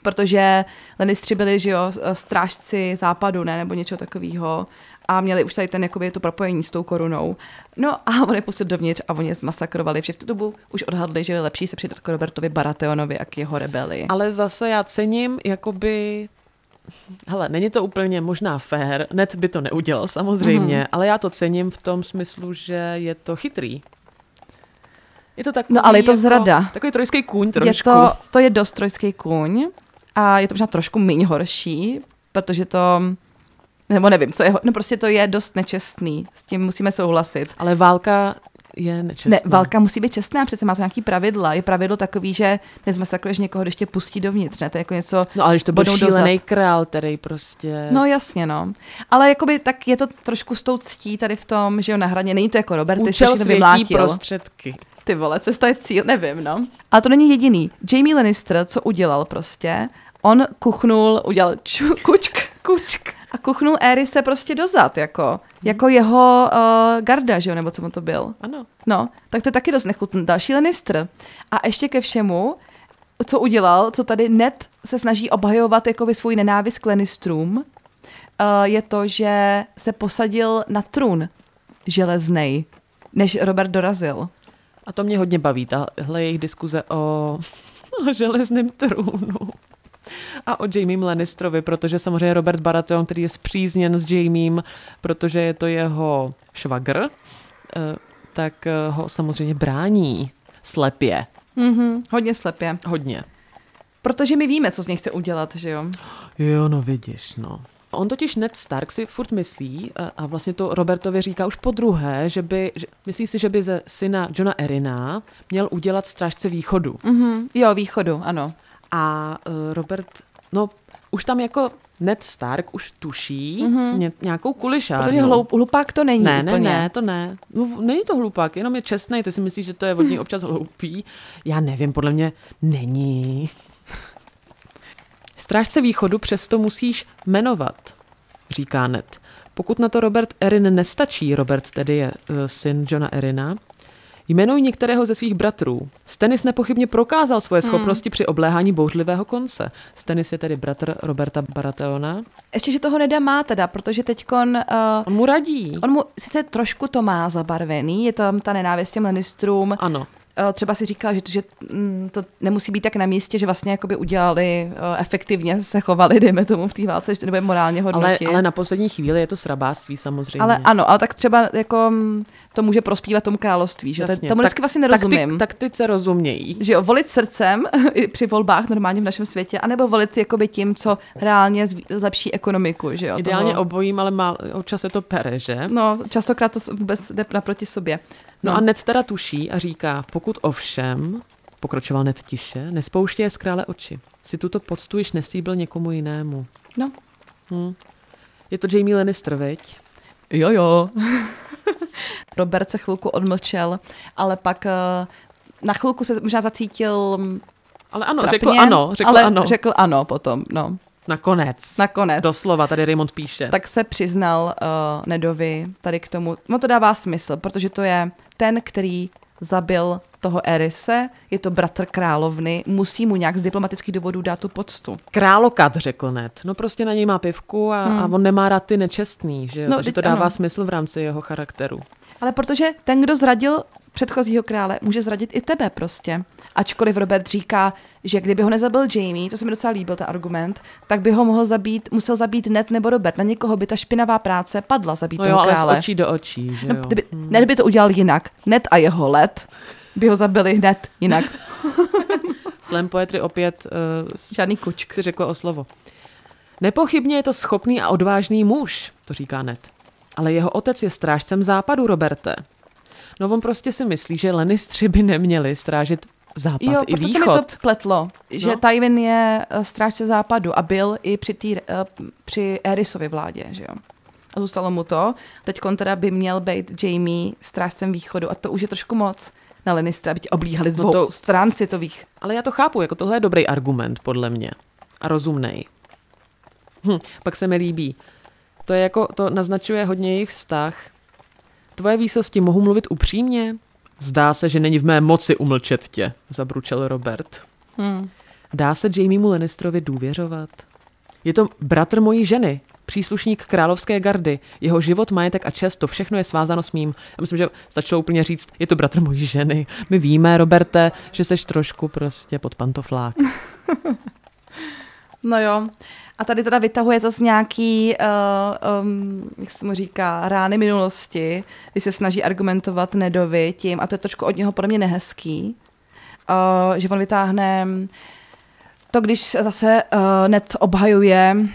protože Lannistři byli, že jo, strážci západu, ne, nebo něco takového a měli už tady ten jakoby to propojení s tou korunou. No a oni pustit dovnitř a oni je zmasakrovali. Vše v tu dobu už odhadli, že je lepší se přidat k Robertovi Baratheonovi a k jeho rebeli. Ale zase já cením jakoby Hele, není to úplně možná fér, net by to neudělal samozřejmě, mm. ale já to cením v tom smyslu, že je to chytrý. Je to takový, no ale je to jako, zrada. Takový trojský kůň trošku. Je to, to je dost trojský kůň a je to možná trošku méně horší, protože to nebo nevím, co je, no prostě to je dost nečestný, s tím musíme souhlasit. Ale válka je nečestná. Ne, válka musí být čestná, přece má to nějaký pravidla. Je pravidlo takový, že nezmasakruješ někoho, když tě pustí dovnitř, ne? To je jako něco No ale když to byl šílený král, který prostě... No jasně, no. Ale jakoby tak je to trošku s tou ctí tady v tom, že jo, na hraně. Není to jako Robert, ty jsi vymlátil. prostředky. Ty vole, cesta je cíl, nevím, no. Ale to není jediný. Jamie Lannister, co udělal prostě, on kuchnul, udělal ču, kučk, kučk a kuchnul se prostě dozad, jako, hmm. jako jeho uh, garda, že jo, nebo co mu to byl. Ano. No, tak to je taky dost nechutný. Další Lannister. A ještě ke všemu, co udělal, co tady Ned se snaží obhajovat jako svůj nenávist k Lannistrům, uh, je to, že se posadil na trůn železnej, než Robert dorazil. A to mě hodně baví, tahle jejich diskuze o, o železném trůnu a o Jamiem Lannistrovi, protože samozřejmě Robert Baratheon, který je zpřízněn s Jamiem, protože je to jeho švagr, eh, tak eh, ho samozřejmě brání slepě. Mm-hmm, hodně slepě. Hodně. Protože my víme, co z něj chce udělat, že jo? Jo, no vidíš, no. On totiž Ned Stark si furt myslí, eh, a vlastně to Robertovi říká už po druhé, že by, že, myslí si, že by ze syna Johna Erina měl udělat strážce východu. Mm-hmm, jo, východu, ano. A Robert, no už tam jako Ned Stark už tuší mm-hmm. nějakou kulišárnu. Protože hloup, hlupák to není ne, úplně. Ne, ne, to ne. No, není to hlupák, jenom je čestný. Ty si myslíš, že to je od něj občas hloupý. Já nevím, podle mě není. Strážce východu přesto musíš jmenovat, říká Ned. Pokud na to Robert Erin nestačí, Robert tedy je uh, syn Johna Erina, Jmenuj některého ze svých bratrů. Stennis nepochybně prokázal svoje hmm. schopnosti při obléhání bouřlivého konce. Stennis je tedy bratr Roberta Baratheona. Ještě, že toho Neda má teda, protože teďkon... Uh, on mu radí. On mu sice trošku to má zabarvený, je tam ta nenávist těm. Ano. Eh, třeba si říkala, že, že mm, to nemusí být tak na místě, že vlastně jakoby udělali, eh, efektivně se chovali, dejme tomu v té válce, že nebo je morálně hodnotit. Ale, ale na poslední chvíli je to srabáctví samozřejmě. Ale ano, ale tak třeba jako mm, to může prospívat tomu království, že Jasně, tomu vždycky vlastně nerozumím. Tak ty, tak ty se rozumějí. Že jo, volit srdcem při volbách normálně v našem světě, anebo volit jakoby tím, co reálně zlepší ekonomiku, že jo. Ideálně toho... obojím, ale má, občas se to pere, že? No, častokrát to vůbec jde naproti sobě. No, no a Ned teda tuší a říká, pokud ovšem, pokračoval Ned tiše, nespouště z krále oči. Si tuto poctu již neslíbil někomu jinému. No. Hm. Je to Jamie Lannister, veď? Jo, jo. Robert se chvilku odmlčel, ale pak uh, na chvilku se možná zacítil ale ano, trapně, řekl ano, řekl ale ano. řekl ano potom, no. Nakonec. Nakonec. Doslova, tady Raymond píše. Tak se přiznal uh, Nedovi tady k tomu. No to dává smysl, protože to je ten, který zabil toho Erise, je to bratr královny, musí mu nějak z diplomatických důvodů dát tu poctu. Králokat, řekl Ned. No prostě na něj má pivku a, hmm. a on nemá rád ty nečestný, že jo? No, Takže to dává ano. smysl v rámci jeho charakteru. Ale protože ten, kdo zradil předchozího krále, může zradit i tebe prostě. Ačkoliv Robert říká, že kdyby ho nezabil Jamie, to se mi docela líbil ten argument, tak by ho mohl zabít, musel zabít Ned nebo Robert. Na někoho by ta špinavá práce padla zabít no toho jo, krále. ale z očí do očí, že no, jo? No, kdyby, hmm. Ned by to udělal jinak. Ned a jeho let by ho zabili hned jinak. Slam poetry opět uh, Žádný kučk. si řekl o slovo. Nepochybně je to schopný a odvážný muž, to říká Ned. Ale jeho otec je strážcem západu, Roberte. No on prostě si myslí, že Lannistři by neměli strážit západ jo, i východ. se mi to pletlo, že no. Tywin je eh, strážce západu a byl i při, tý, uh, při Erisově vládě, že jo. A zůstalo mu to. Teď teda by měl být Jamie strážcem východu a to už je trošku moc na Lannister, aby tě oblíhali z no dvou no to, stran světových. Ale já to chápu, jako tohle je dobrý argument, podle mě. A rozumnej. Hm, pak se mi líbí. To je jako, to naznačuje hodně jejich vztah. Tvoje výsosti mohu mluvit upřímně? Zdá se, že není v mé moci umlčet tě, zabručel Robert. Hmm. Dá se Jamiemu Lannisterovi důvěřovat? Je to bratr mojí ženy, příslušník královské gardy. Jeho život, majetek a čest, to všechno je svázáno s mým. Já myslím, že stačilo úplně říct, je to bratr mojí ženy. My víme, Roberte, že seš trošku prostě pod pantoflák. No jo. A tady teda vytahuje zase nějaký, uh, um, jak se mu říká, rány minulosti, kdy se snaží argumentovat Nedovi tím, a to je trošku od něho podle mě nehezký, uh, že on vytáhne to, když zase uh, Ned obhajuje uh,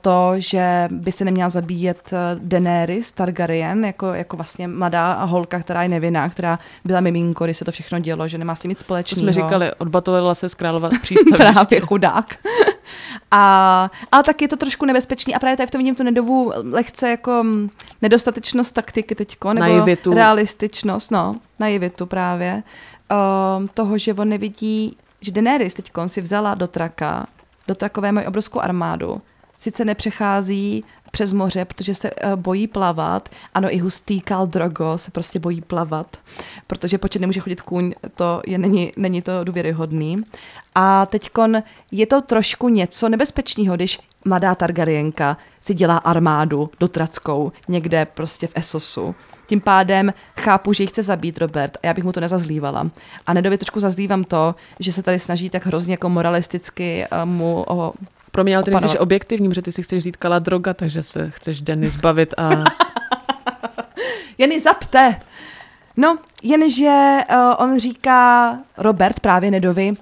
to, že by se neměla zabíjet uh, Daenerys Targaryen, jako, jako vlastně mladá holka, která je nevinná, která byla miminko, když se to všechno dělo, že nemá s tím nic To společného. jsme říkali, odbatovala se z králova přístaviště. Právě chudák. A, ale tak je to trošku nebezpečný a právě tady v tom vidím tu nedovu lehce jako mm, nedostatečnost taktiky teďko, nebo Naivitu. realističnost, no, naivitu právě, um, toho, že on nevidí, že Daenerys teď si vzala do traka, do trakové mají obrovskou armádu, sice nepřechází přes moře, protože se uh, bojí plavat. Ano, i hustý Kal Drogo se prostě bojí plavat, protože počet nemůže chodit kůň, to je, není, není to důvěryhodný. A teďkon je to trošku něco nebezpečného, když mladá Targaryenka si dělá armádu dotrackou někde prostě v Esosu. Tím pádem chápu, že ji chce zabít Robert a já bych mu to nezazlívala. A Nedovi trošku zazlívám to, že se tady snaží tak hrozně jako moralisticky uh, mu o, Pro mě ale ty nejsi objektivní, protože ty si chceš říct kala droga, takže se chceš Denny zbavit a Jeny zapte! No, jenže uh, on říká, Robert právě Nedovi,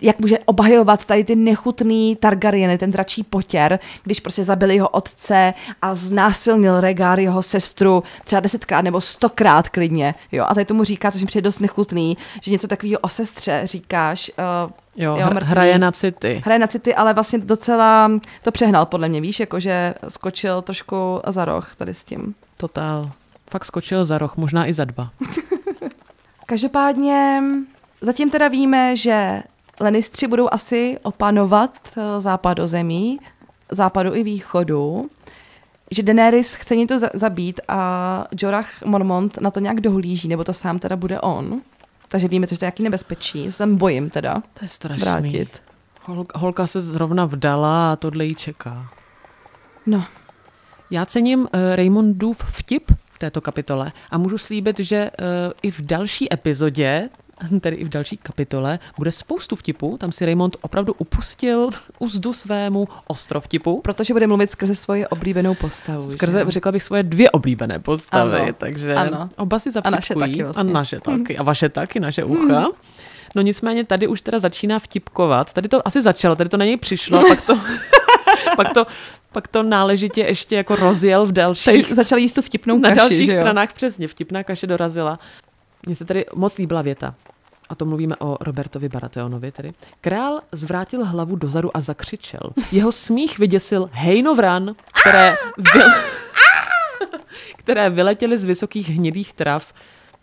jak může obhajovat tady ty nechutný Targaryeny, ten dračí potěr, když prostě zabili jeho otce a znásilnil Regar jeho sestru třeba desetkrát nebo stokrát klidně. Jo? A tady tomu říká, což mi přijde dost nechutný, že něco takového o sestře říkáš. Uh, jo, Jo, mrtvý. hraje na city. Hraje na city, ale vlastně docela to přehnal podle mě, víš, jakože skočil trošku za roh tady s tím. Totál. Fakt skočil za roh, možná i za dva. Každopádně zatím teda víme, že Lannistři budou asi opanovat eh, západozemí, západu i východu, že Daenerys chce něco za- zabít a Jorah Mormont na to nějak dohlíží, nebo to sám teda bude on. Takže víme, že to je jaký nebezpečí. To se bojím teda To je strašný. vrátit. Hol- holka se zrovna vdala a tohle jí čeká. No, Já cením uh, Raymondův vtip v této kapitole a můžu slíbit, že uh, i v další epizodě, tedy i v další kapitole, bude spoustu vtipů. Tam si Raymond opravdu upustil uzdu svému ostrovtipu. protože bude mluvit skrze svoji oblíbenou postavu. Skrze, že? řekla bych, svoje dvě oblíbené postavy, Ano, takže ano. oba si A naše zavtipkují. taky vlastně. A naše taky. A vaše taky, naše ucha. No nicméně tady už teda začíná vtipkovat. Tady to asi začalo, tady to na něj přišlo, a pak to, pak to, pak to náležitě ještě jako rozjel v dalších, Tady začali jíst tu vtipnou na kaši, dalších že jo? stranách přesně. Vtipná kaše dorazila. Mně se tady moc líbila věta. A to mluvíme o Robertovi Baratheonovi tedy. Král zvrátil hlavu dozadu a zakřičel. Jeho smích vyděsil hejnovran, které, vy... které vyletěly z vysokých hnědých trav.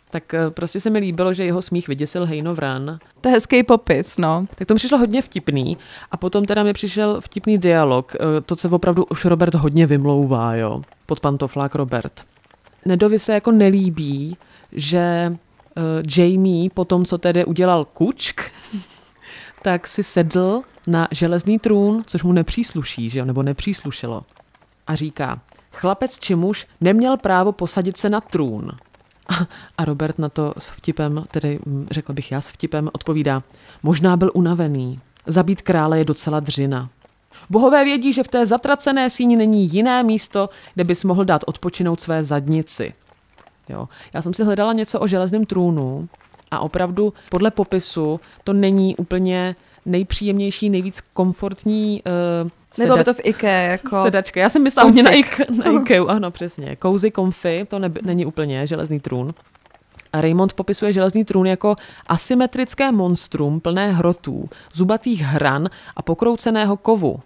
Tak eh, prostě se mi líbilo, že jeho smích vyděsil hejnovran. To je hezký popis, no. Tak to mi přišlo hodně vtipný. A potom teda mi přišel vtipný dialog. eh, To, co opravdu už Robert hodně vymlouvá, jo. Pod pantoflák Robert. Nedovi se jako nelíbí, že Jamie po tom, co tedy udělal kučk, tak si sedl na železný trůn, což mu nepřísluší, že jo, nebo nepříslušelo. A říká, chlapec či muž neměl právo posadit se na trůn. A- A Robert na to s vtipem, tedy hm, řekl bych já s vtipem, odpovídá, možná byl unavený. Zabít krále je docela dřina. Bohové vědí, že v té zatracené síni není jiné místo, kde bys mohl dát odpočinout své zadnici. Jo. Já jsem si hledala něco o železném trůnu a opravdu podle popisu to není úplně nejpříjemnější, nejvíc komfortní uh, Nebylo by to v IKEA, jako... sedačka. Já jsem myslela hodně na. Ike, na Ikeu, ano, přesně. Cozy comfy, to neby, není úplně železný trůn. A Raymond popisuje železný trůn jako asymetrické monstrum plné hrotů, zubatých hran a pokrouceného kovu.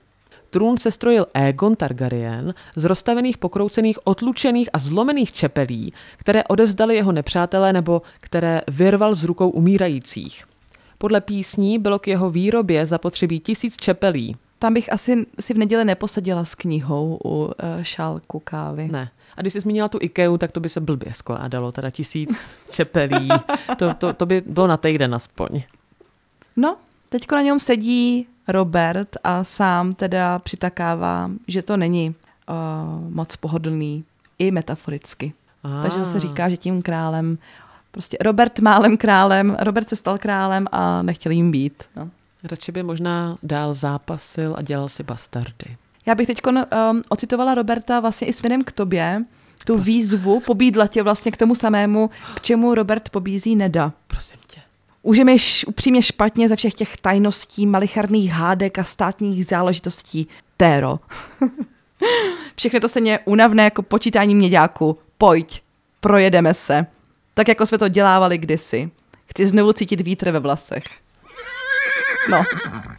Trůn se strojil Aegon Targaryen z rozstavených, pokroucených, otlučených a zlomených čepelí, které odevzdali jeho nepřátelé nebo které vyrval z rukou umírajících. Podle písní bylo k jeho výrobě zapotřebí tisíc čepelí. Tam bych asi si v neděli neposadila s knihou u uh, šálku kávy. Ne. A když jsi zmínila tu Ikeu, tak to by se blbě skládalo, teda tisíc čepelí. To, to, to by bylo na týden aspoň. No, Teďko na něm sedí Robert a sám teda přitakává, že to není uh, moc pohodlný, i metaforicky. Ah. Takže zase říká, že tím králem, prostě Robert málem králem, Robert se stal králem a nechtěl jim být. No. Radši by možná dál zápasil a dělal si bastardy. Já bych teď um, ocitovala Roberta vlastně i směrem k tobě, tu Prosím. výzvu pobídla tě vlastně k tomu samému, k čemu Robert pobízí Neda. Prosím. Už je mi š, upřímně špatně ze všech těch tajností, malicharných hádek a státních záležitostí. Téro. Všechno to se mě unavné jako počítání měďáku. Pojď, projedeme se. Tak jako jsme to dělávali kdysi. Chci znovu cítit vítr ve vlasech. No.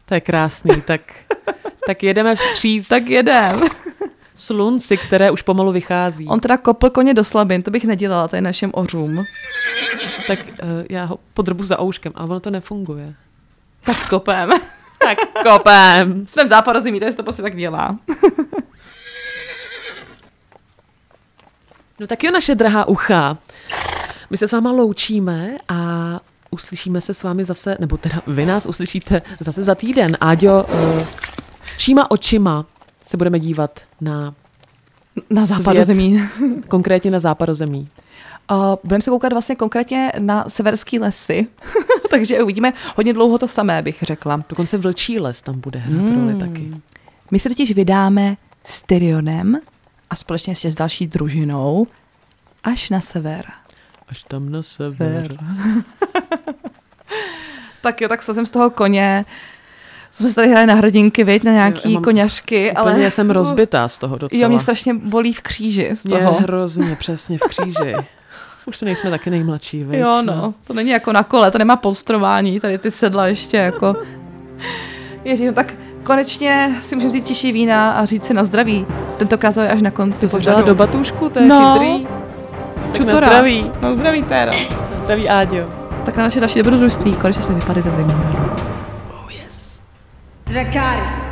To je krásný, tak, tak jedeme vstříc. Tak jedem. Slunci, které už pomalu vychází. On teda kopl koně do slabin, to bych nedělala, to je našem ořům. Tak uh, já ho podrbu za ouškem, ale ono to nefunguje. Tak kopem. Tak kopem. Jsme v záporozimí, tady se to prostě tak dělá. No tak jo, naše drahá ucha. My se s váma loučíme a uslyšíme se s vámi zase, nebo teda vy nás uslyšíte zase za týden. Áďo, uh, číma očima se budeme dívat na Na západozemí. konkrétně na západozemí. Uh, budeme se koukat vlastně konkrétně na severský lesy, takže uvidíme hodně dlouho to samé, bych řekla. Dokonce vlčí les tam bude hrát hmm. roli taky. My se totiž vydáme s Tyrionem a společně ještě s další družinou až na sever. Až tam na sever. tak jo, tak sazím z toho koně. Jsme se tady hráli na hrdinky, viď, na nějaký mám- koněřky, ale... Já jsem rozbitá z toho docela. Jo, mě strašně bolí v kříži z Mě toho. hrozně, přesně v kříži. Už to nejsme taky nejmladší, viď? Jo, no, to není jako na kole, to nemá polstrování, tady ty sedla ještě jako... Ježíš, no tak konečně si můžeme vzít těžší vína a říct si na zdraví. Tentokrát to je až na konci To jsi dala do batůžku, to je No. chytrý. Tak na Čutora. zdraví. Na zdraví, Téra. Na zdraví, Áďo. Tak na naše další dobrodružství, konečně jsme vypadli ze Zemuhradu. Dracarys.